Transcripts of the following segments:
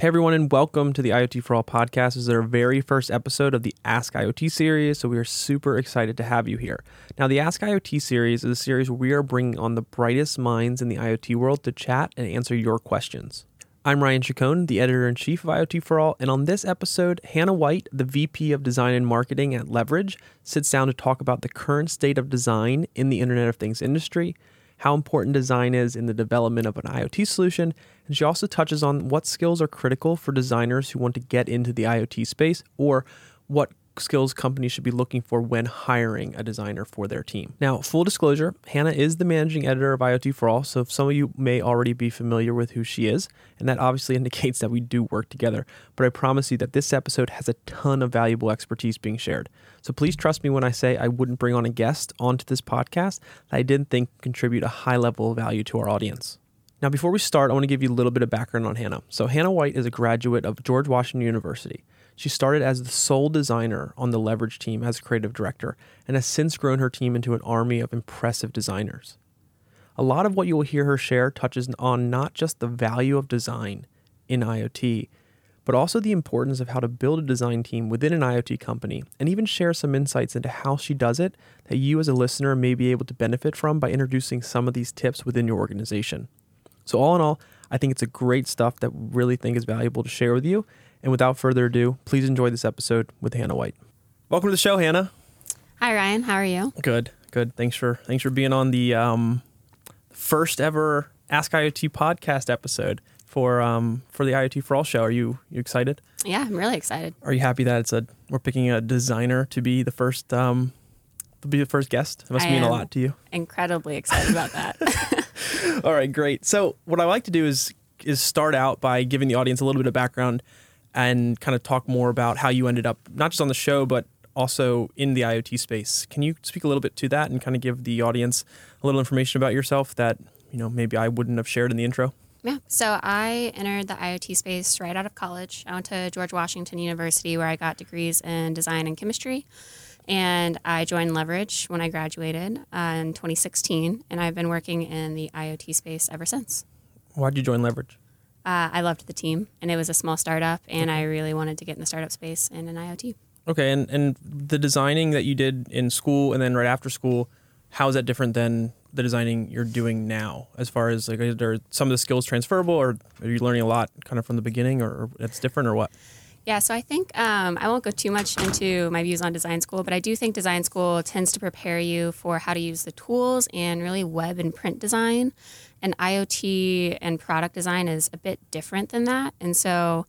Hey everyone, and welcome to the IoT for All podcast. This is our very first episode of the Ask IoT series, so we are super excited to have you here. Now, the Ask IoT series is a series where we are bringing on the brightest minds in the IoT world to chat and answer your questions. I'm Ryan Chacon, the editor in chief of IoT for All, and on this episode, Hannah White, the VP of Design and Marketing at Leverege, sits down to talk about the current state of design in the Internet of Things industry how important design is in the development of an IoT solution, and she also touches on what skills are critical for designers who want to get into the IoT space or what skills companies should be looking for when hiring a designer for their team. Now, full disclosure, Hannah is the managing editor of IoT for All, so some of you may already be familiar with who she is, and that obviously indicates that we do work together. But I promise you that this episode has a ton of valuable expertise being shared. So please trust me when I say I wouldn't bring on a guest onto this podcast that I didn't think contribute a high level of value to our audience. Now, before we start, I want to give you a little bit of background on Hannah. So, Hannah White is a graduate of George Washington University. She started as the sole designer on the Leverege team as creative director and has since grown her team into an army of impressive designers. A lot of what you will hear her share touches on not just the value of design in IoT, but also the importance of how to build a design team within an IoT company and even share some insights into how she does it that you as a listener may be able to benefit from by introducing some of these tips within your organization. So, all in all, I think it's a great stuff that really think is valuable to share with you. And without further ado, please enjoy this episode with Hannah White. Welcome to the show, Hannah. Hi, Ryan. How are you? Good, good. Thanks for thanks for being on the um, first ever Ask IoT podcast episode for um, for the IoT for All show. Are you you excited? Yeah, I'm really excited. Are you happy that it's a we're picking a designer to be the first um, to be the first guest? It must I mean a lot to you. Incredibly excited about that. All right, great. So what I like to do is is start out by giving the audience a little bit of background and kind of talk more about how you ended up not just on the show but also in the IoT space. Can you speak a little bit to that and kind of give the audience a little information about yourself that you know maybe I wouldn't have shared in the intro? yeah. So I entered the IoT space right out of college. I went to George Washington University where I got degrees in design and chemistry. And I joined Leverege when I graduated uh, in 2016. And I've been working in the IoT space ever since. Why'd you join Leverege? Uh, I loved the team, and it was a small startup, and I really wanted to get in the startup space and in IoT. Okay, and and the designing that you did in school and then right after school, how is that different than the designing you're doing now? As far as like, are some of the skills transferable, or are you learning a lot kind of from the beginning, or, or it's different, or what? Yeah, so I think um, I won't go too much into my views on design school, but I do think design school tends to prepare you for how to use the tools and really web and print design. And IoT and product design is a bit different than that. And so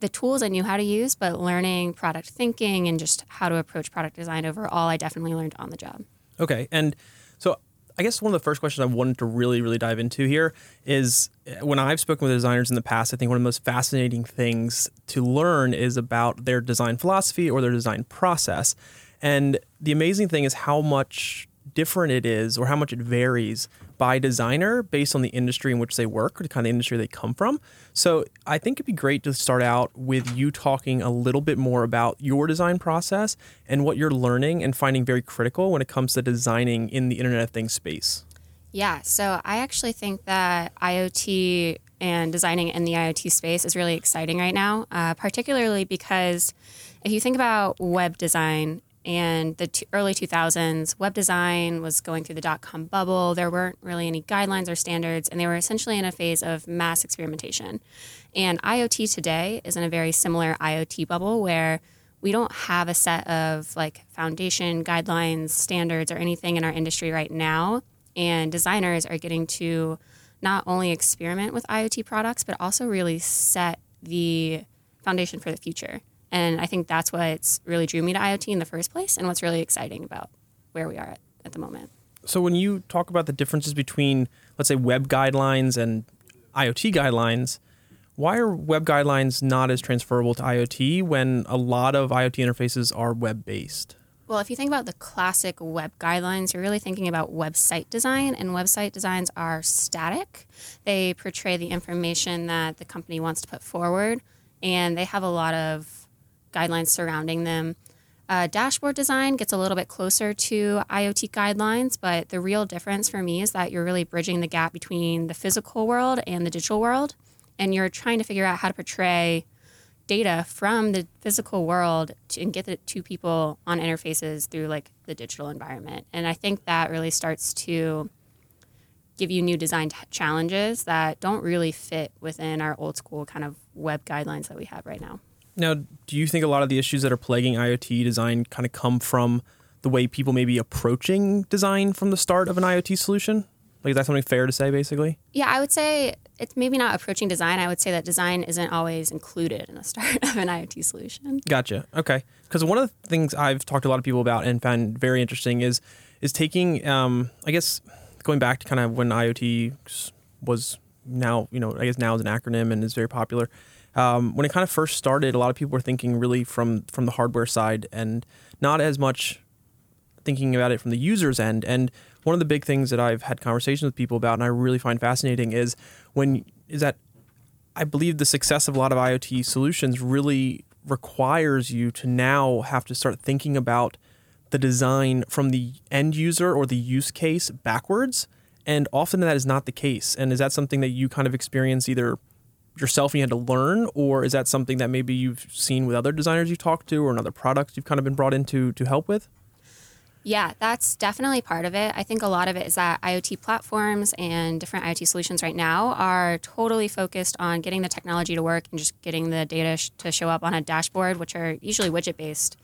the tools I knew how to use, but learning product thinking and just how to approach product design overall, I definitely learned on the job. Okay, and I guess one of the first questions I wanted to really, really dive into here is uh, when I've spoken with designers in the past, I think one of the most fascinating things to learn is about their design philosophy or their design process. And the amazing thing is how much different it is or how much it varies by designer based on the industry in which they work or the kind of industry they come from. So I think it'd be great to start out with you talking a little bit more about your design process and what you're learning and finding very critical when it comes to designing in the Internet of Things space. Yeah, so I actually think that IoT and designing in the IoT space is really exciting right now, uh, particularly because if you think about web design and the t- early 2000s, web design was going through the dot com bubble. There weren't really any guidelines or standards, and they were essentially in a phase of mass experimentation. And IoT today is in a very similar IoT bubble where we don't have a set of like foundation guidelines, standards, or anything in our industry right now. And designers are getting to not only experiment with IoT products, but also really set the foundation for the future. And I think that's what's really drew me to IoT in the first place and what's really exciting about where we are at, at the moment. So when you talk about the differences between, let's say, web guidelines and IoT guidelines, why are web guidelines not as transferable to IoT when a lot of IoT interfaces are web based? Well, if you think about the classic web guidelines, you're really thinking about website design, and website designs are static. They portray the information that the company wants to put forward, and they have a lot of guidelines surrounding them. Uh, dashboard design gets a little bit closer to IoT guidelines, but the real difference for me is that you're really bridging the gap between the physical world and the digital world. and you're trying to figure out how to portray data from the physical world to, and get it to people on interfaces through like the digital environment. And I think that really starts to give you new design t- challenges that don't really fit within our old school kind of web guidelines that we have right now. Now, do you think a lot of the issues that are plaguing IoT design kind of come from the way people may be approaching design from the start of an IoT solution? Like, is that something fair to say, basically? Yeah, I would say it's maybe not approaching design. I would say that design isn't always included in the start of an IoT solution. Gotcha. Okay. Because one of the things I've talked to a lot of people about and found very interesting is is taking, um, I guess, going back to kind of when IoT was now, you know, I guess now is an acronym and is very popular. Um, when it kind of first started, a lot of people were thinking really from from the hardware side and not as much thinking about it from the user's end. And one of the big things that I've had conversations with people about, and I really find fascinating, is when is that I believe the success of a lot of IoT solutions really requires you to now have to start thinking about the design from the end user or the use case backwards. And often that is not the case. And is that something that you kind of experience either yourself and you had to learn, or is that something that maybe you've seen with other designers you've talked to or another products you've kind of been brought into to help with? Yeah, that's definitely part of it. I think a lot of it is that IoT platforms and different IoT solutions right now are totally focused on getting the technology to work and just getting the data sh- to show up on a dashboard, which are usually widget based.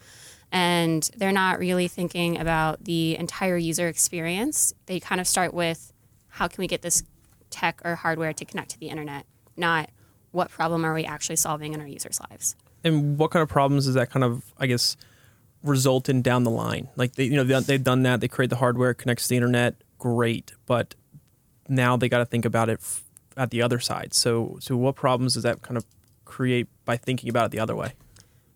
And they're not really thinking about the entire user experience. They kind of start with how can we get this tech or hardware to connect to the internet, not what problem are we actually solving in our users' lives. And what kind of problems is that kind of, I guess, result in down the line. Like they, you know, they, they've done that. They create the hardware, connects to the internet, great. But now they got to think about it f- at the other side. So, so what problems does that kind of create by thinking about it the other way?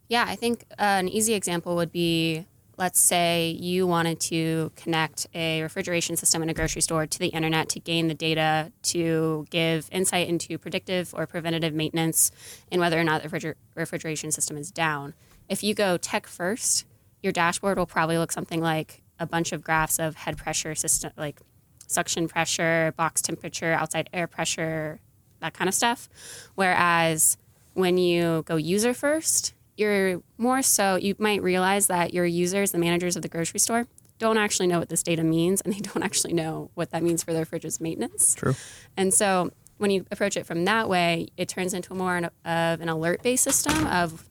Yeah, I think uh, an easy example would be let's say you wanted to connect a refrigeration system in a grocery store to the internet to gain the data to give insight into predictive or preventative maintenance and whether or not the refriger- refrigeration system is down. If you go tech first, your dashboard will probably look something like a bunch of graphs of head pressure system like suction pressure box temperature outside air pressure that kind of stuff whereas when you go user first you're more so you might realize that your users the managers of the grocery store don't actually know what this data means and they don't actually know what that means for their fridge's maintenance. True. And so when you approach it from that way it turns into more of an alert based system of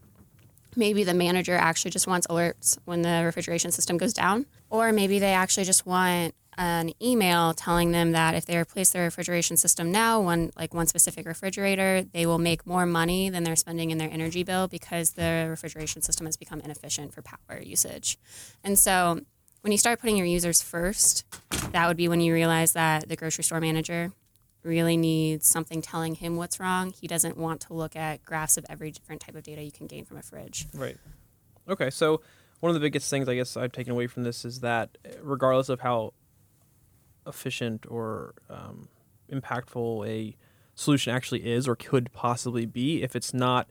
maybe the manager actually just wants alerts when the refrigeration system goes down, or maybe they actually just want an email telling them that if they replace their refrigeration system now, one like one specific refrigerator, they will make more money than they're spending in their energy bill because the refrigeration system has become inefficient for power usage. And so when you start putting your users first, that would be when you realize that the grocery store manager really needs something telling him what's wrong. He doesn't want to look at graphs of every different type of data you can gain from a fridge. Right. Okay. So one of the biggest things I guess I've taken away from this is that eh, regardless of how efficient or um, impactful a solution actually is or could possibly be, if it's not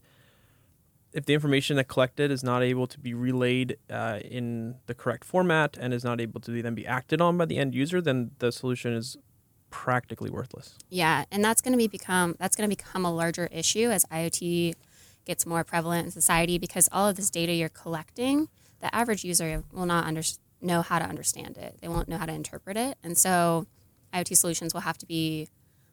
if the information that collected is not able to be relayed uh, in the correct format and is not able to then be acted on by the end user, then the solution is practically worthless. Yeah, and that's going to be become that's going to become a larger issue as IoT gets more prevalent in society because all of this data you're collecting, the average user will not under, know how to understand it. They won't know how to interpret it, and so IoT solutions will have to be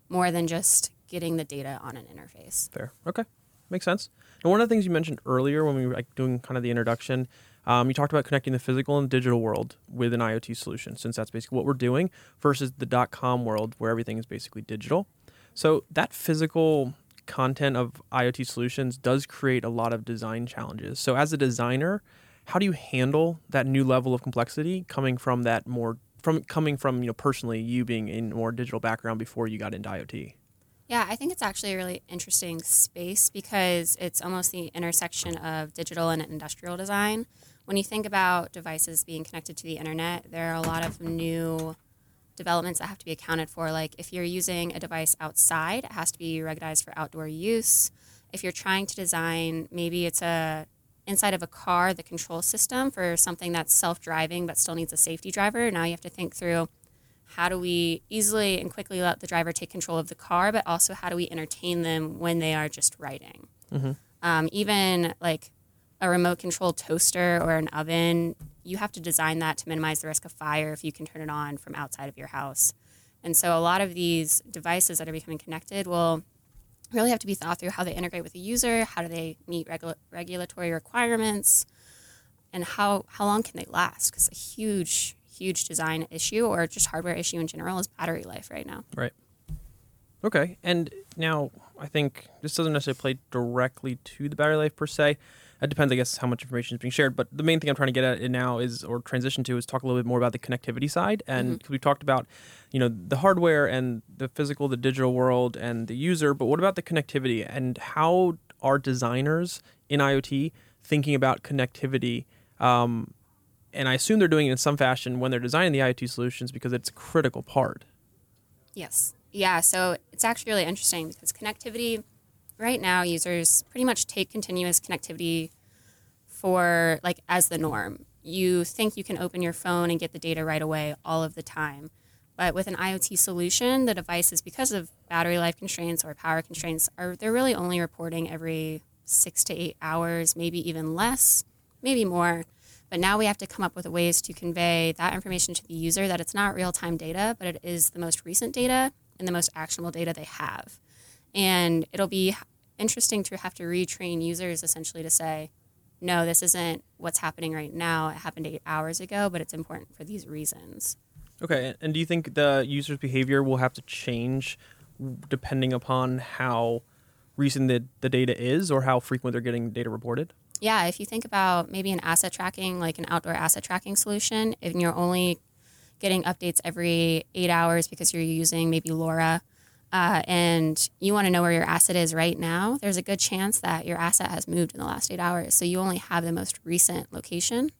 more than just getting the data on an interface. Fair. Okay. Makes sense. And one of the things you mentioned earlier when we were like doing kind of the introduction um, you talked about connecting the physical and digital world with an IoT solution, since that's basically what we're doing, versus the dot com world where everything is basically digital. So that physical content of IoT solutions does create a lot of design challenges. So as a designer, how do you handle that new level of complexity coming from that more from coming from you know personally you being in more digital background before you got into IoT? Yeah, I think it's actually a really interesting space because it's almost the intersection of digital and industrial design when you think about devices being connected to the internet, there are a lot of new developments that have to be accounted for. Like if you're using a device outside, it has to be recognized for outdoor use. If you're trying to design, maybe it's a inside of a car, the control system for something that's self-driving but still needs a safety driver. Now you have to think through how do we easily and quickly let the driver take control of the car, but also how do we entertain them when they are just riding? Um, even like a remote controlled toaster or an oven, you have to design that to minimize the risk of fire if you can turn it on from outside of your house. And so a lot of these devices that are becoming connected will really have to be thought through how they integrate with the user, how do they meet regula- regulatory requirements, and how, how long can they last? Because a huge, huge design issue or just hardware issue in general is battery life right now. Right. Okay. And now I think this doesn't necessarily play directly to the battery life per se. It depends, I guess, how much information is being shared. But the main thing I'm trying to get at now is, or transition to, is talk a little bit more about the connectivity side. And 'cause we've talked about, you know, the hardware and the physical, the digital world, and the user. But what about the connectivity and how are designers in IoT thinking about connectivity? Um, and I assume they're doing it in some fashion when they're designing the IoT solutions because it's a critical part. Yes. Yeah. So it's actually really interesting because connectivity, right now, users pretty much take continuous connectivity for like as the norm. You think you can open your phone and get the data right away all of the time. But with an IoT solution, the devices, because of battery life constraints or power constraints, are they're really only reporting every six to eight hours, maybe even less, maybe more. But now we have to come up with ways to convey that information to the user that it's not real time data, but it is the most recent data and the most actionable data they have. And it'll be interesting to have to retrain users essentially to say, no, this isn't what's happening right now. It happened eight hours ago, but it's important for these reasons. Okay, and do you think the user's behavior will have to change depending upon how recent the, the data is or how frequent they're getting data reported? Yeah, if you think about maybe an asset tracking, like an outdoor asset tracking solution, if you're only getting updates every eight hours because you're using maybe LoRa, uh, and you want to know where your asset is right now, there's a good chance that your asset has moved in the last eight hours. So you only have the most recent location.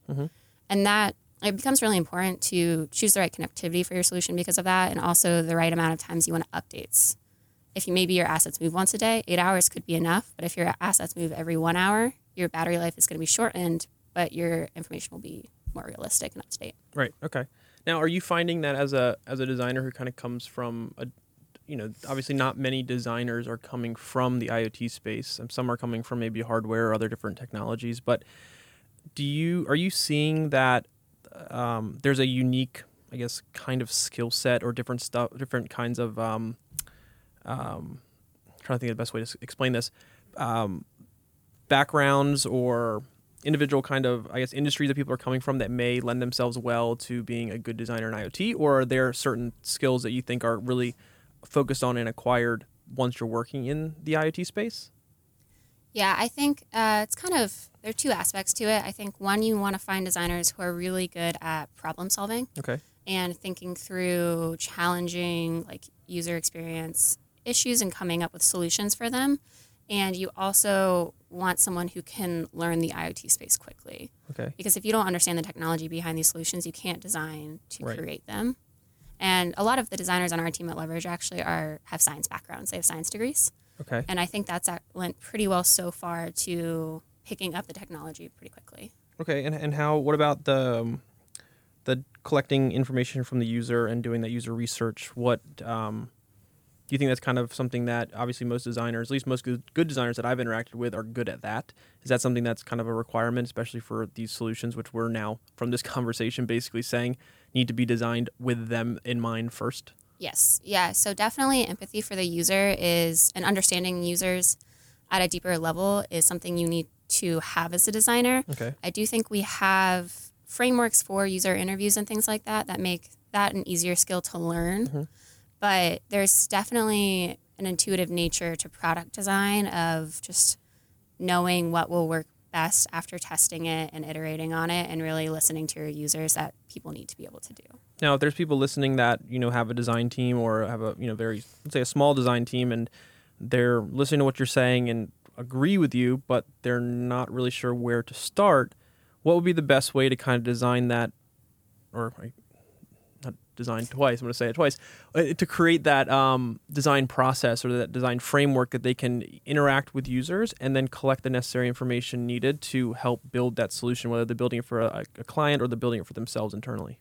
And that it becomes really important to choose the right connectivity for your solution because of that, and also the right amount of times you want to updates. If you maybe your assets move once a day, eight hours could be enough. But if your assets move every one hour, your battery life is going to be shortened, but your information will be more realistic and up to date. Right. Okay. Now, are you finding that as a as a designer who kind of comes from a, you know, obviously not many designers are coming from the IoT space, and some are coming from maybe hardware or other different technologies. But do you are you seeing that um, there's a unique, I guess, kind of skill set or different stuff, different kinds of um, um, trying to think of the best way to explain this um, backgrounds or individual kind of I guess industries that people are coming from that may lend themselves well to being a good designer in IoT, or are there certain skills that you think are really focused on and acquired once you're working in the IoT space? Yeah, I think uh, it's kind of there are two aspects to it. I think one, you want to find designers who are really good at problem solving Okay. and thinking through challenging like user experience issues and coming up with solutions for them. And you also want someone who can learn the IoT space quickly. Okay. Because if you don't understand the technology behind these solutions, you can't design to Right. create them. And a lot of the designers on our team at Leverege actually are have science backgrounds. They have science degrees. Okay. And I think that's ac- went pretty well so far to picking up the technology pretty quickly. Okay. And and how? What about the um, the collecting information from the user and doing that user research? What um, do you think that's kind of something that obviously most designers, at least most good, good designers that I've interacted with, are good at that? Is that something that's kind of a requirement, especially for these solutions, which we're now from this conversation basically saying need to be designed with them in mind first? Yes. Yeah. So definitely empathy for the user is and understanding users at a deeper level is something you need to have as a designer. Okay. I do think we have frameworks for user interviews and things like that that make that an easier skill to learn. Mm-hmm. But there's definitely an intuitive nature to product design of just knowing what will work best after testing it and iterating on it and really listening to your users that people need to be able to do. Now, if there's people listening that you know have a design team or have a you know very let's say a small design team and they're listening to what you're saying and agree with you, but they're not really sure where to start, what would be the best way to kind of design that, or design twice? I'm going to say it twice uh, to create that um, design process or that design framework that they can interact with users and then collect the necessary information needed to help build that solution, whether they're building it for a, a client or they're building it for themselves internally.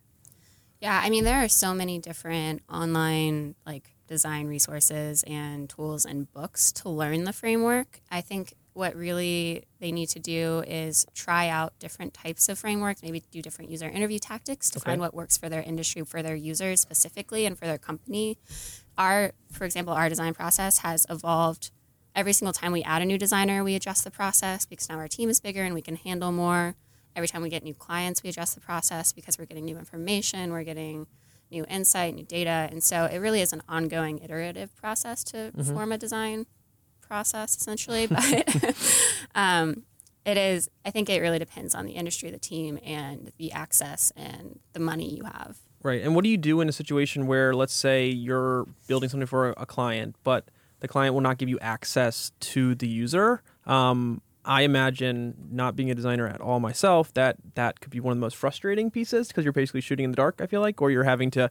Yeah, I mean there are so many different online like design resources and tools and books to learn the framework. I think what really they need to do is try out different types of frameworks, maybe do different user interview tactics to Okay. find what works for their industry, for their users specifically, and for their company. Our, for example, our design process has evolved. Every single time we add a new designer, we adjust the process because now our team is bigger and we can handle more. Every time we get new clients, we adjust the process because we're getting new information, we're getting new insight, new data. And so it really is an ongoing iterative process to mm-hmm. form a design process essentially. But um, it is, I think it really depends on the industry, the team, and the access and the money you have. Right. And what do you do in a situation where, let's say, you're building something for a client, but the client will not give you access to the user? Um, I imagine not being a designer at all myself, that that could be one of the most frustrating pieces because you're basically shooting in the dark, I feel like, or you're having to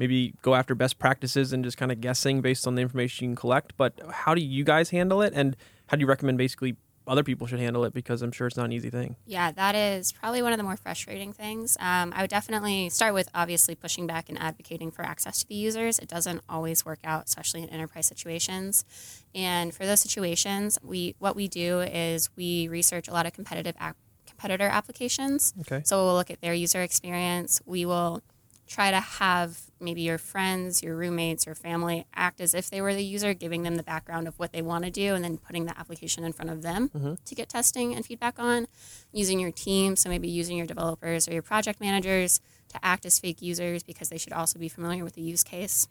maybe go after best practices and just kind of guessing based on the information you can collect. But how do you guys handle it? And how do you recommend basically other people should handle it? Because I'm sure it's not an easy thing. Yeah, that is probably one of the more frustrating things. Um, I would definitely start with obviously pushing back and advocating for access to the users. It doesn't always work out, especially in enterprise situations. And for those situations, we what we do is we research a lot of competitive ap- competitor applications. Okay. So we'll look at their user experience. We will try to have maybe your friends, your roommates, your family act as if they were the user, giving them the background of what they want to do, and then putting the application in front of them mm-hmm. to get testing and feedback on. Using your team, so maybe using your developers or your project managers to act as fake users because they should also be familiar with the use case.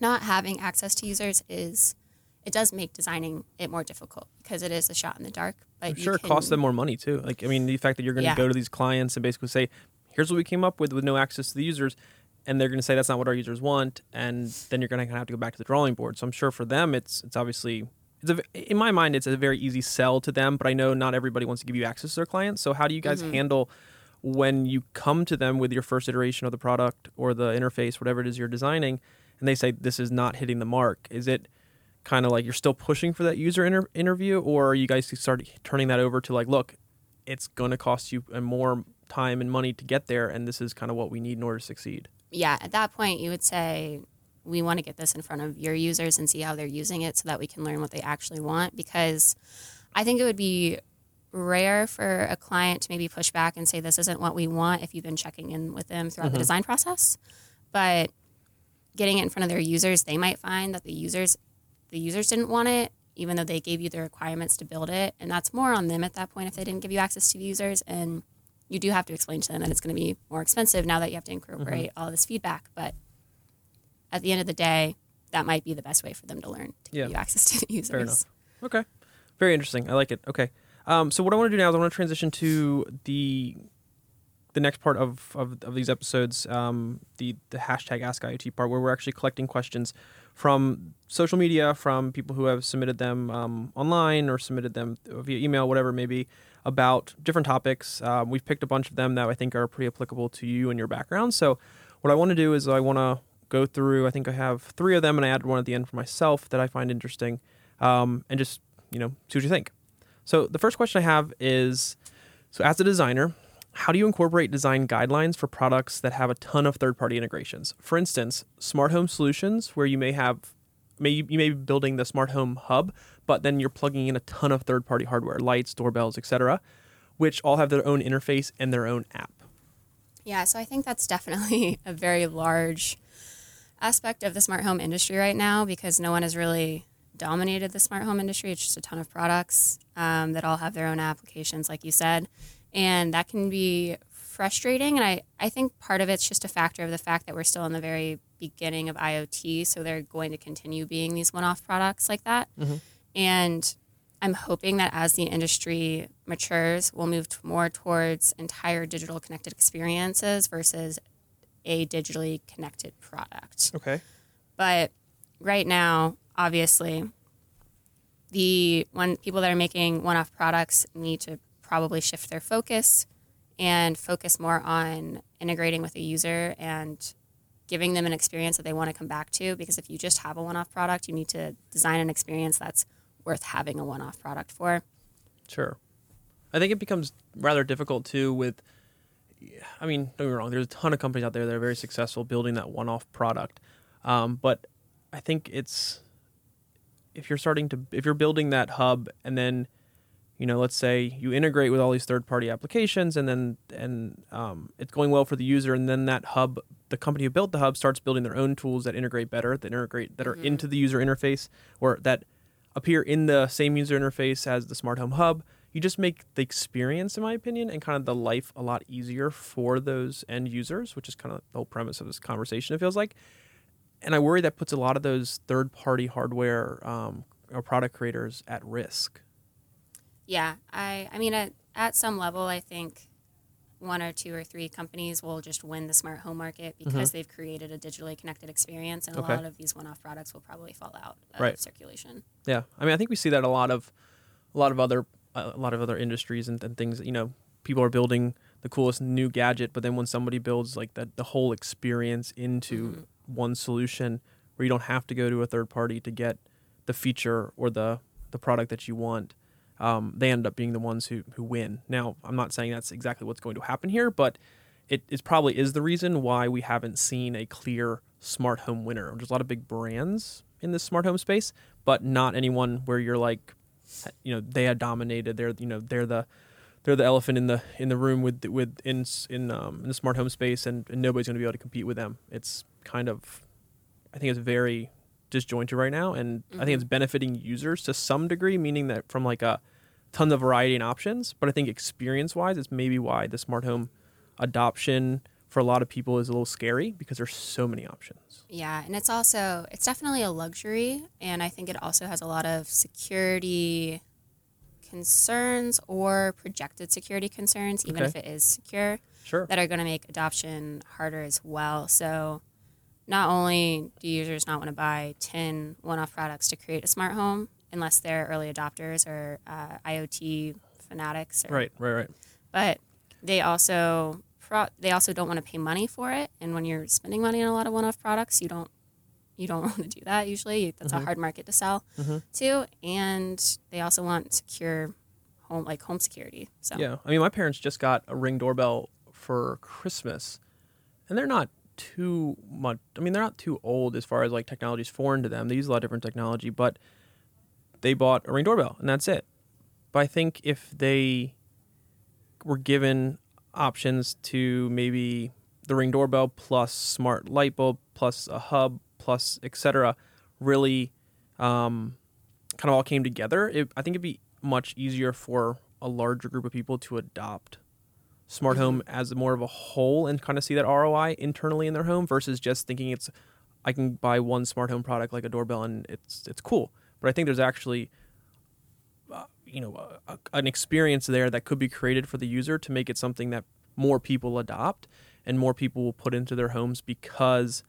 Not having access to users is it does make designing it more difficult because it is a shot in the dark. But I'm sure it costs them more money too. Like, I mean, the fact that you're going to Yeah. go to these clients and basically say, "Here's what we came up with with no access to the users," and they're going to say that's not what our users want, and then you're going to have to go back to the drawing board. So I'm sure for them, it's it's obviously it's a, in my mind it's a very easy sell to them. But I know not everybody wants to give you access to their clients. So how do you guys mm-hmm. handle when you come to them with your first iteration of the product or the interface, whatever it is you're designing, and they say this is not hitting the mark? Is it kind of like you're still pushing for that user inter- interview, or are you guys start turning that over to like, look, it's going to cost you more time and money to get there, and this is kind of what we need in order to succeed. yeah, at that point, you would say, we want to get this in front of your users and see how they're using it so that we can learn what they actually want. Because I think it would be rare for a client to maybe push back and say, this isn't what we want if you've been checking in with them throughout the mm-hmm. design process. But getting it in front of their users, they might find that the users the users didn't want it even though they gave you the requirements to build it and that's more on them at that point if they didn't give you access to the users and you do have to explain to them that it's going to be more expensive now that you have to incorporate all this feedback but at the end of the day that might be the best way for them to learn to Yeah. give you access to the users Fair enough. Okay, very interesting. I like it. Okay, um, so what I want to do now is I want to transition to the the next part of, of, of these episodes, um, the the hashtag Ask IoT part, where we're actually collecting questions from social media, from people who have submitted them um, online or submitted them via email, whatever it may be, about different topics. Um, we've picked a bunch of them that I think are pretty applicable to you and your background. So what I want to do is I want to go through. I think I have three of them, and I added one at the end for myself that I find interesting, um, and just you know see what you think. So the first question I have is, so as a designer, how do you incorporate design guidelines for products that have a ton of third-party integrations? For instance, smart home solutions where you may have may you may be building the smart home hub, but then you're plugging in a ton of third-party hardware, lights, doorbells, etc., which all have their own interface and their own app. Yeah, so I think that's definitely a very large aspect of the smart home industry right now because no one has really dominated the smart home industry. It's just a ton of products um, that all have their own applications, like you said. And that can be frustrating. And I, I think part of it's just a factor of the fact that we're still in the very beginning of IoT. So they're going to continue being these one off products like that. Mm-hmm. And I'm hoping that as the industry matures, we'll move more towards entire digital connected experiences versus a digitally connected product. Okay. But right now, obviously, the one people that are making one-off products need to probably shift their focus and focus more on integrating with a user and giving them an experience that they want to come back to because if you just have a one-off product you need to design an experience that's worth having a one-off product for Sure. I think it becomes rather difficult too with I mean, don't get me wrong. There's a ton of companies out there that are very successful building that one-off product, um, but I think it's if you're starting to if you're building that hub and then you know let's say you integrate with all these third-party applications and then and um, it's going well for the user and then that hub the company who built the hub starts building their own tools that integrate better that integrate that are Mhm. into the user interface or that appear in the same user interface as the smart home hub. You just make the experience in my opinion and kind of the life a lot easier for those end users which is kind of the whole premise of this conversation it feels like. And i worry that puts a lot of those third party hardware um, or product creators at risk Yeah, I I mean at at some level I think one or two or three companies will just win the smart home market because they've created a digitally connected experience and Mm-hmm. Okay. a lot of these one-off products will probably fall out of Right. circulation. Yeah, I mean, I think we see that a lot of, a lot of other, a lot of other industries and, and things. You know, people are building the coolest new gadget, but then when somebody builds like the the whole experience into Mhm. one solution, where you don't have to go to a third party to get the feature or the the product that you want, um, they end up being the ones who who win. Now, I'm not saying that's exactly what's going to happen here, but it, it probably is the reason why we haven't seen a clear smart home winner. There's a lot of big brands in this smart home space, but not anyone where you're like, you know, they had dominated. They're you know they're the they're the elephant in the in the room with with in in um, in the smart home space, and, and nobody's going to be able to compete with them. It's kind of, I think it's very disjointed right now, and I think it's mm-hmm. benefiting users to some degree, meaning that from like a tons of variety and options. But I think experience wise, it's maybe why the smart home adoption for a lot of people is a little scary because there's so many options. Yeah, and it's also it's definitely a luxury, and I think it also has a lot of security concerns or projected security concerns, even Okay. if it is secure, Sure. that are going to make adoption harder as well. So, not only do users not want to buy 10 one-off products to create a smart home unless they're early adopters or uh, IoT fanatics, or, Right. Right. Right. but they also pro- they also don't want to pay money for it. And when you're spending money on a lot of one-off products, you don't you don't want to do that usually. That's a hard market to sell Mhm. to, and they also want secure home like home security. So Yeah, I mean, my parents just got a ring doorbell for Christmas, and they're not too much. I mean, they're not too old as far as like technology is foreign to them. They use a lot of different technology, but they bought a ring doorbell, and that's it. But I think if they were given options to maybe the ring doorbell plus smart light bulb plus a hub plus etc., really um, kind of all came together, it, I think it'd be much easier for a larger group of people to adopt smart home as more of a whole and kind of see that ROI internally in their home versus just thinking it's I can buy one smart home product like a doorbell and it's it's cool. But I think there's actually uh, you know a, an experience there that could be created for the user to make it something that more people adopt and more people will put into their homes because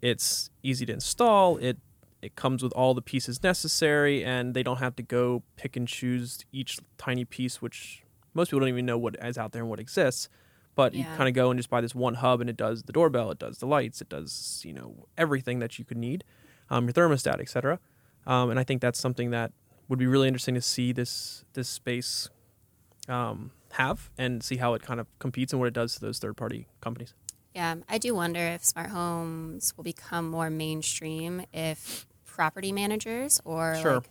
it's easy to install. It it comes with all the pieces necessary, and they don't have to go pick and choose each tiny piece, which most people don't even know what is out there and what exists. But you kind of go and just buy this one hub, and it does the doorbell, it does the lights, it does you know everything that you could need, um, your thermostat, etc. Um, and I think that's something that would be really interesting to see this this space um, have and see how it kind of competes and what it does to those third party companies. Yeah, I do wonder if smart homes will become more mainstream if property managers or Sure. like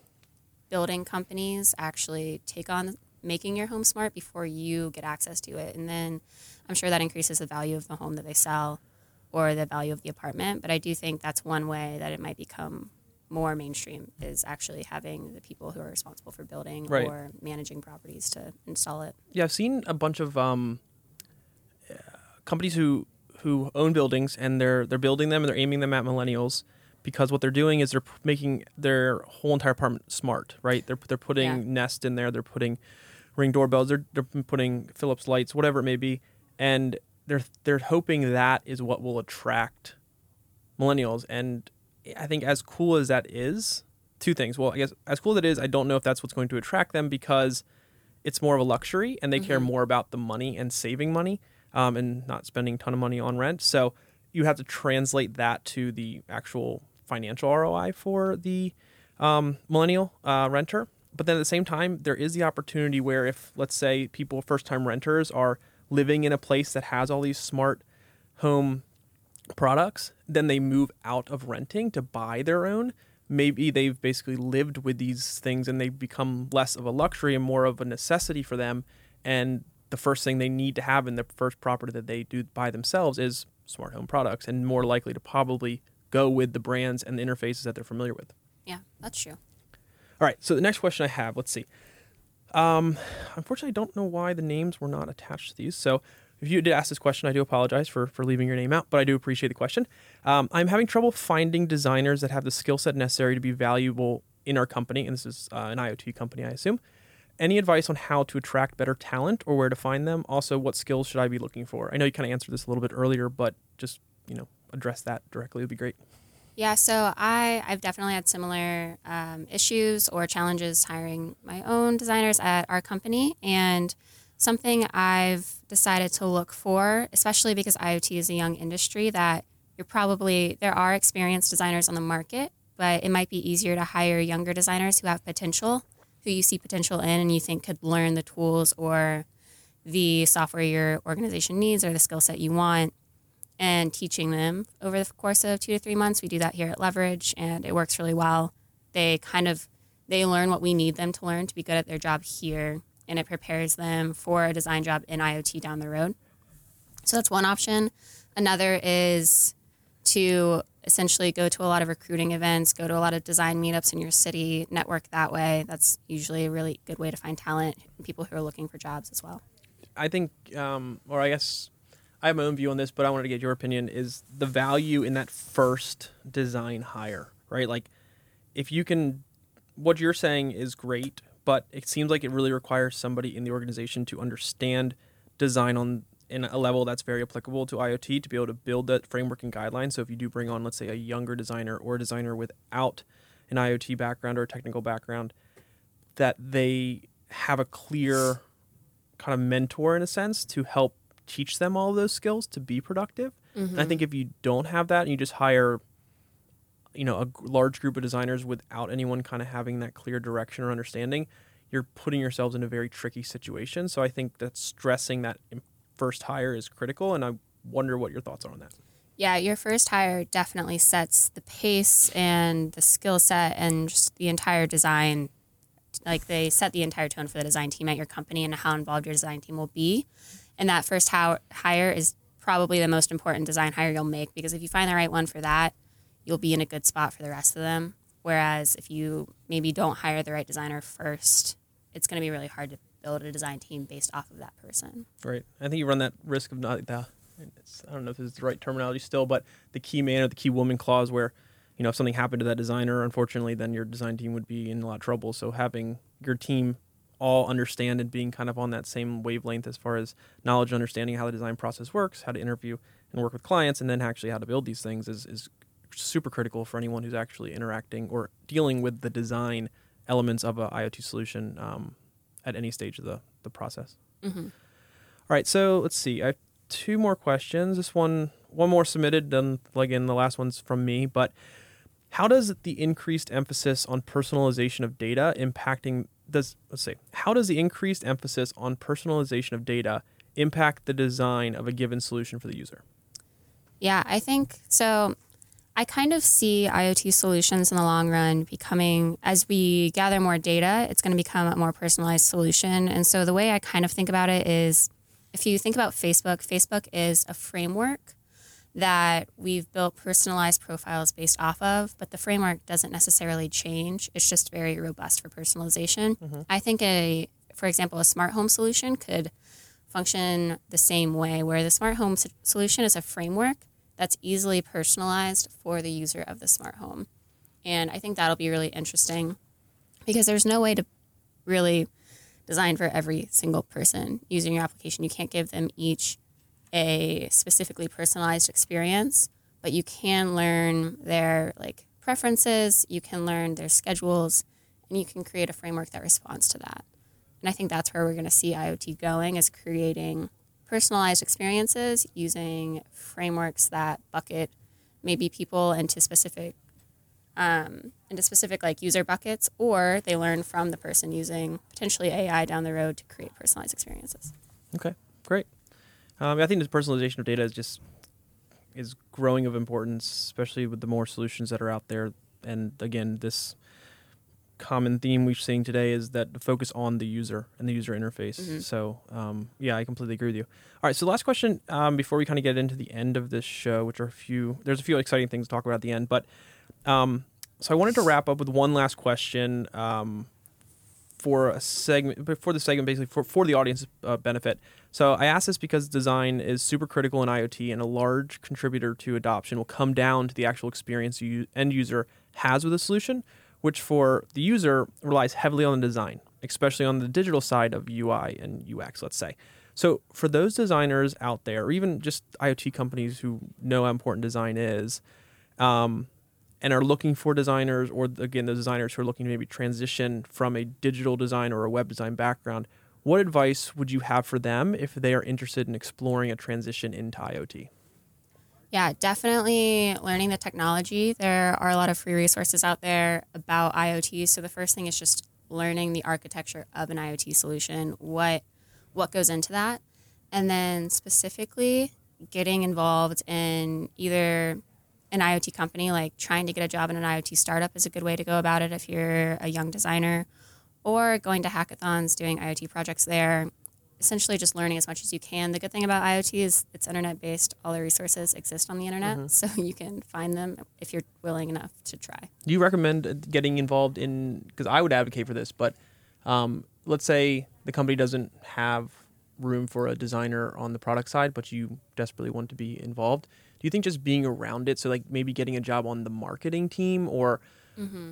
building companies actually take on making your home smart before you get access to it. And then I'm sure that increases the value of the home that they sell or the value of the apartment. But I do think that's one way that it might become more mainstream is actually having the people who are responsible for building Right. or managing properties to install it. Yeah, I've seen a bunch of um, uh, companies who who own buildings and they're they're building them and they're aiming them at millennials because what they're doing is they're making their whole entire apartment smart, right? They're they're putting Yeah. Nest in there, they're putting Ring doorbells, they're they're putting Philips lights, whatever it may be, and they're they're hoping that is what will attract millennials. And I think as cool as that is, two things. Well, I guess as cool as it is, I don't know if that's what's going to attract them because it's more of a luxury and they care more about the money and saving money um, and not spending a ton of money on rent. So you have to translate that to the actual financial ROI for the um, millennial uh, renter. But then at the same time, there is the opportunity where if, let's say, people, first time renters, are living in a place that has all these smart home products, then they move out of renting to buy their own. Maybe they've basically lived with these things and they become less of a luxury and more of a necessity for them. And the first thing they need to have in the first property that they do buy themselves is smart home products and more likely to probably go with the brands and the interfaces that they're familiar with. Yeah, that's true. All right, so the next question I have, let's see. Um, unfortunately, I don't know why the names were not attached to these. So if you did ask this question, I do apologize for, for leaving your name out, but I do appreciate the question. Um, I'm having trouble finding designers that have the skill set necessary to be valuable in our company, and this is uh, an IoT company, I assume. Any advice on how to attract better talent or where to find them? Also, what skills should I be looking for? I know you kind of answered this a little bit earlier, but just you know address that directly would be great. Yeah, so I I've definitely had similar um, issues or challenges hiring my own designers at our company, and something I've decided to look for, especially because IoT is a young industry, that you're probably there are experienced designers on the market, but it might be easier to hire younger designers who have potential, who you see potential in, and you think could learn the tools or the software your organization needs or the skill set you want and teaching them over the course of two to three months. We do that here at Leverege, and it works really well. They kind of they learn what we need them to learn to be good at their job here, and it prepares them for a design job in IoT down the road. So that's one option. Another is to essentially go to a lot of recruiting events, go to a lot of design meetups in your city, network that way. That's usually a really good way to find talent and people who are looking for jobs as well. I think, um, or I guess I have my own view on this, but I wanted to get your opinion. Is the value in that first design hire, right? Like, if you can, what you're saying is great, but it seems like it really requires somebody in the organization to understand design on in a level that's very applicable to IoT to be able to build that framework and guidelines. So if you do bring on, let's say, a younger designer or a designer without an IoT background or a technical background, that they have a clear kind of mentor in a sense to help teach them all those skills to be productive. Mm-hmm. And I think if you don't have that and you just hire you know a large group of designers without anyone kind of having that clear direction or understanding, you're putting yourselves in a very tricky situation. So I think that stressing that first hire is critical and I wonder what your thoughts are on that. Yeah, your first hire definitely sets the pace and the skill set and just the entire design like they set the entire tone for the design team at your company and how involved your design team will be. And that first hire is probably the most important design hire you'll make because if you find the right one for that, you'll be in a good spot for the rest of them. Whereas if you maybe don't hire the right designer first, it's going to be really hard to build a design team based off of that person. Right. I think you run that risk of not uh, the, I don't know if this is the right terminology still, but the key man or the key woman clause where, you know, if something happened to that designer, unfortunately, then your design team would be in a lot of trouble. So having your team all understand and being kind of on that same wavelength as far as knowledge and understanding how the design process works, how to interview and work with clients, and then actually how to build these things is, is super critical for anyone who's actually interacting or dealing with the design elements of a IoT solution um, at any stage of the, the process. Mm-hmm. All right, so let's see. I have two more questions. This one, one more submitted, then again, the last one's from me, but how does the increased emphasis on personalization of data impacting does let's say how does the increased emphasis on personalization of data impact the design of a given solution for the user? Yeah, I think so. I kind of see IoT solutions in the long run becoming, as we gather more data, it's going to become a more personalized solution. And so the way I kind of think about it is if you think about Facebook, Facebook is a framework that we've built personalized profiles based off of, but the framework doesn't necessarily change. It's just very robust for personalization. Mm-hmm. I think a, for example, a smart home solution could function the same way, where the smart home solution is a framework that's easily personalized for the user of the smart home. And I think that'll be really interesting because there's no way to really design for every single person using your application. You can't give them each a specifically personalized experience, but you can learn their like preferences, you can learn their schedules, and you can create a framework that responds to that. And I think that's where we're going to see IoT going is creating personalized experiences using frameworks that bucket maybe people into specific um, into specific like user buckets, or they learn from the person using potentially AI down the road to create personalized experiences. Okay, great. Um, I think the personalization of data is just is growing of importance, especially with the more solutions that are out there. And again, this common theme we're seeing today is that the focus on the user and the user interface. Mhm. So um, yeah, I completely agree with you. All right, so last question um, before we kind of get into the end of this show, which are a few. There's a few exciting things to talk about at the end, but um, so I wanted to wrap up with one last question um, for a segment before the segment, basically for for the audience uh, benefit. So I ask this because design is super critical in IoT, and a large contributor to adoption will come down to the actual experience you end user has with a solution, which for the user relies heavily on the design, especially on the digital side of UI and UX. Let's say. So for those designers out there, or even just IoT companies who know how important design is, um, and are looking for designers, or again, the designers who are looking to maybe transition from a digital design or a web design background, what advice would you have for them if they are interested in exploring a transition into IoT? Yeah, definitely learning the technology. There are a lot of free resources out there about IoT. So the first thing is just learning the architecture of an IoT solution, what what goes into that, and then specifically getting involved in either an IoT company, like trying to get a job in an IoT startup is a good way to go about it if you're a young designer, or going to hackathons, doing IoT projects there. Essentially, just learning as much as you can. The good thing about IoT is it's internet based. All the resources exist on the internet, so you can find them if you're willing enough to try. Do you recommend getting involved in? Because I would advocate for this, but um, let's say the company doesn't have room for a designer on the product side, but you desperately want to be involved. Do you think just being around it, so like maybe getting a job on the marketing team or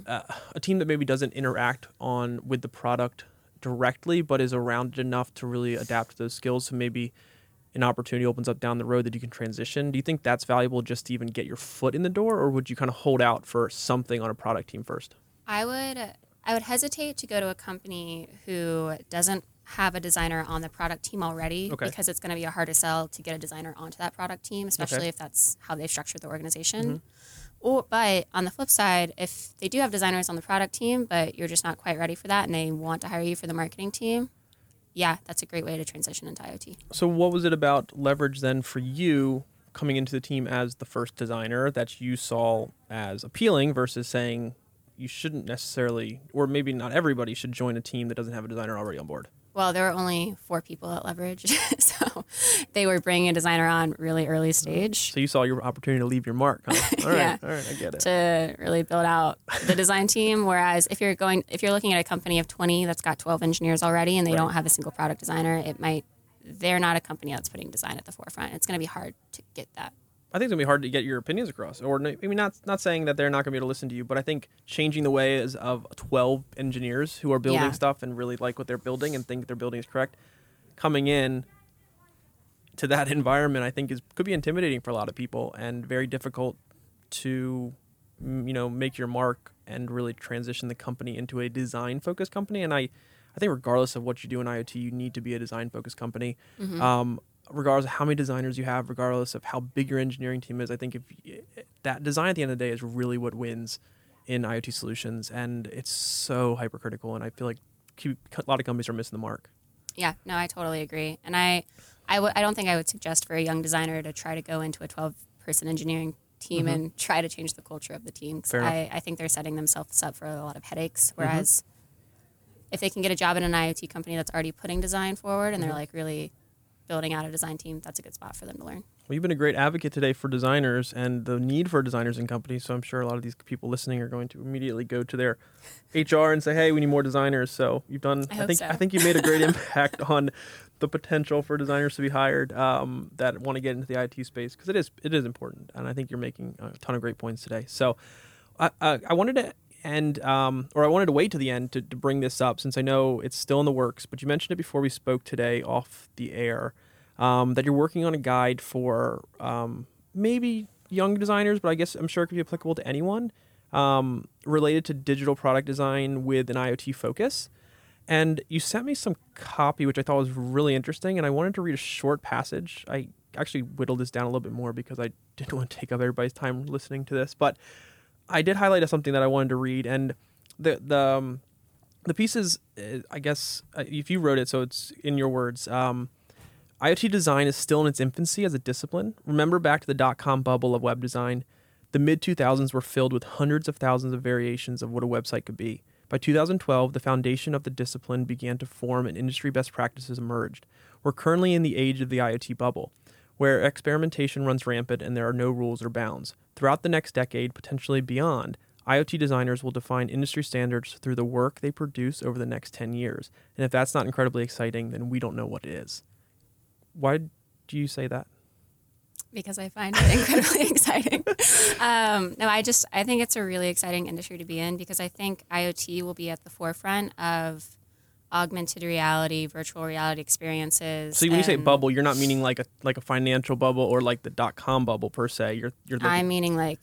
uh, a team that maybe doesn't interact on with the product directly, but is around it enough to really adapt those skills, so maybe an opportunity opens up down the road that you can transition. Do you think that's valuable just to even get your foot in the door, or would you kind of hold out for something on a product team first? I would I would hesitate to go to a company who doesn't have a designer on the product team already Okay. because it's going to be a harder sell to get a designer onto that product team, especially if that's how they've structured the organization. Mm-hmm. Or, but on the flip side, if they do have designers on the product team, but you're just not quite ready for that, and they want to hire you for the marketing team, yeah, that's a great way to transition into IoT. So, what was it about Leverege then for you coming into the team as the first designer that you saw as appealing versus saying you shouldn't necessarily, or maybe not everybody should join a team that doesn't have a designer already on board? Well, there were only four people at Leverege, so they were bringing a designer on really early stage. So, you saw your opportunity to leave your mark. Huh? All right, Yeah. all right, I get it. to really build out the design team. Whereas if you're going, if you're looking at a company of 20 that's got 12 engineers already and they Right. don't have a single product designer, it might, they're not a company that's putting design at the forefront. It's going to be hard to get that. I think it's gonna be hard to get your opinions across, or n- maybe not. Not saying that they're not gonna be able to listen to you, but I think changing the ways of twelve engineers who are building Yeah. stuff and really like what they're building and think their building is correct, coming in to that environment, I think is could be intimidating for a lot of people and very difficult to, mm, you know, make your mark and really transition the company into a design focused company. And I, I think regardless of what you do in IoT, you need to be a design focused company um, regardless of how many designers you have, regardless of how big your engineering team is, I think if y- that design at the end of the day is really what wins in IoT solutions, and it's so hypercritical, and I feel like a lot of companies are missing the mark. Yeah, no, I totally agree. And I, I w- I don't think I would suggest for a young designer to try to go into a 12 person engineering team and try to change the culture of the team. Mm-hmm. I, I think they're setting themselves up for a lot of headaches. Mm-hmm. Whereas if they can get a job in an IoT company that's already putting design forward and they're Mm-hmm. like really building out a design team, that's a good spot for them to learn. Well, you've been a great advocate today for designers and the need for designers in companies. So I'm sure a lot of these people listening are going to immediately go to their HR and say, "Hey, we need more designers." So you've done. I hope think so. I think you made a great impact on the potential for designers to be hired um, that want to get into the IT space because it is it is important, and I think you're making a ton of great points today. So I I, I wanted to end um, or I wanted to wait to the end to, to bring this up since I know it's still in the works. But you mentioned it before we spoke today off the air um, that you're working on a guide for um, maybe young designers, but I guess I'm sure it could be applicable to anyone um, related to digital product design with an IoT focus. And you sent me some copy, which I thought was really interesting, and I wanted to read a short passage. I actually whittled this down a little bit more because I didn't want to take up everybody's time listening to this, but I did highlight something that I wanted to read, and the the um, the piece is, uh, I guess, uh, if you wrote it, so it's in your words. Um, IoT design is still in its infancy as a discipline. Remember back to the dot com bubble of web design. The mid 2000s were filled with hundreds of thousands of variations of what a website could be. By 2012, the foundation of the discipline began to form and industry best practices emerged. We're currently in the age of the IoT bubble, where experimentation runs rampant and there are no rules or bounds. Throughout the next decade, potentially beyond, IoT designers will define industry standards through the work they produce over the next 10 years. And if that's not incredibly exciting, then we don't know what is. Why do you say that? because I find it incredibly exciting. Um, no, I just I think it's a really exciting industry to be in because I think IoT will be at the forefront of augmented reality, virtual reality experiences. So when you say bubble, you're not meaning like a like a financial bubble or like the dot com bubble per se. You're you're looking, I'm meaning like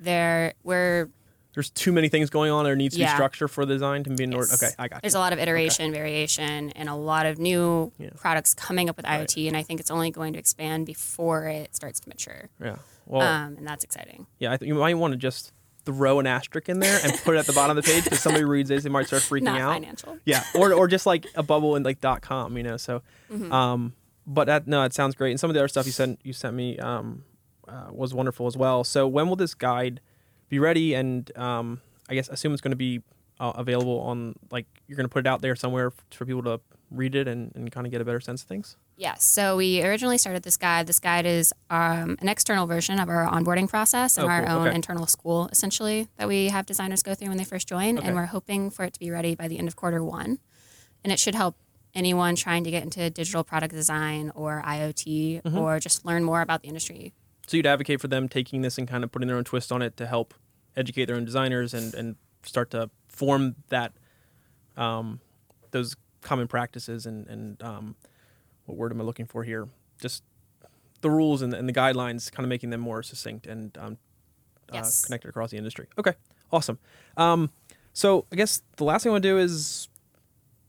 there we're there's too many things going on. There needs to be structure for the design to be in order. Okay, I got you. there's a lot of iteration, variation, and a lot of new Yeah. products coming up with Right. IoT, and I think it's only going to expand before it starts to mature. Yeah. Well, um, and that's exciting. yeah. I think you might want to just throw an asterisk in there and put it at the bottom of the page because somebody reads this, they might start freaking Not out. financial. Yeah, or or just like a bubble in like dot com, you know. So, Mm-hmm. um, but that no, it sounds great. And some of the other stuff you sent you sent me um, uh, was wonderful as well. So when will this guide be ready? And um, I guess assume it's going to be uh, available on like you're going to put it out there somewhere for people to read it and, and kind of get a better sense of things. Yes. So we originally started this guide. This guide is um, an external version of our onboarding process and Oh, our own Okay. internal school, essentially, that we have designers go through when they first join. Okay. And we're hoping for it to be ready by the end of quarter one. And it should help anyone trying to get into digital product design or IoT Mm-hmm. or just learn more about the industry. So you'd advocate for them taking this and kind of putting their own twist on it to help educate their own designers and and start to form that um, those common practices and and um, what word am I looking for here? Just the rules and, and the guidelines, kind of making them more succinct and um, Yes. uh, connected across the industry. Okay, awesome. Um, so I guess the last thing I want to do is.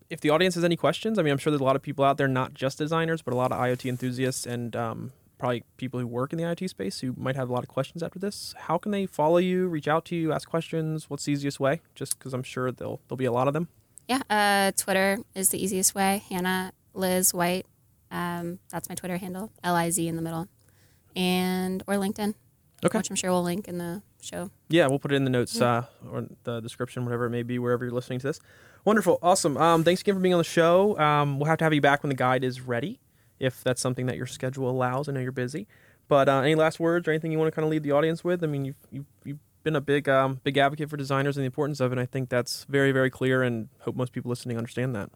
If the audience has any questions, I mean, I'm sure there's a lot of people out there, not just designers, but a lot of IoT enthusiasts and um, probably people who work in the IT space who might have a lot of questions after this. How can they follow you, reach out to you, ask questions? What's the easiest way? Just because I'm sure there'll there'll be a lot of them. Yeah. Uh, Twitter is the easiest way. Hannah Liz White. Um, that's my Twitter handle. L I Z in the middle. And or LinkedIn. Okay. Which I'm sure we'll link in the show. Yeah, we'll put it in the notes uh, or the description, whatever it may be, wherever you're listening to this. Wonderful, awesome. Um, thanks again for being on the show. Um, we'll have to have you back when the guide is ready, if that's something that your schedule allows. I know you're busy, but uh, any last words or anything you want to kind of leave the audience with? I mean, you've you've, you've been a big um, big advocate for designers and the importance of it. And I think that's very very clear, and hope most people listening understand that.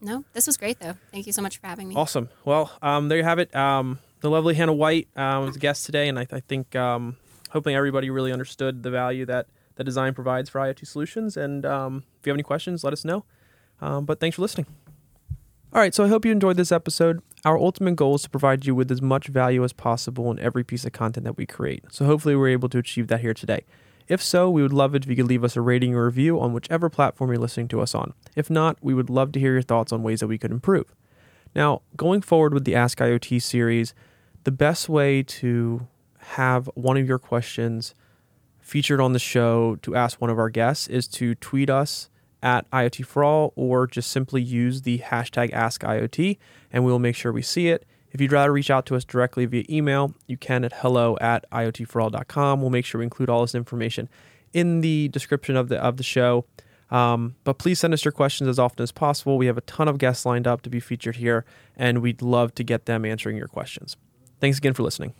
No, this was great though. Thank you so much for having me. Awesome. Well, um, there you have it. Um, the lovely Hannah White um, was a guest today, and I, I think um, hoping everybody really understood the value that the design provides for IoT solutions. And um, if you have any questions, let us know. Um, but thanks for listening. All right, so I hope you enjoyed this episode. Our ultimate goal is to provide you with as much value as possible in every piece of content that we create. So hopefully, we're able to achieve that here today. If so, we would love it if you could leave us a rating or review on whichever platform you're listening to us on. If not, we would love to hear your thoughts on ways that we could improve. Now, going forward with the Ask IoT series, the best way to have one of your questions featured on the show to ask one of our guests is to tweet us at IoT for All or just simply use the hashtag AskIoT and we will make sure we see it. If you'd rather reach out to us directly via email, you can at hello at IoTforall.com. We'll make sure we include all this information in the description of the of the show. Um, but please send us your questions as often as possible. We have a ton of guests lined up to be featured here, and we'd love to get them answering your questions. Thanks again for listening.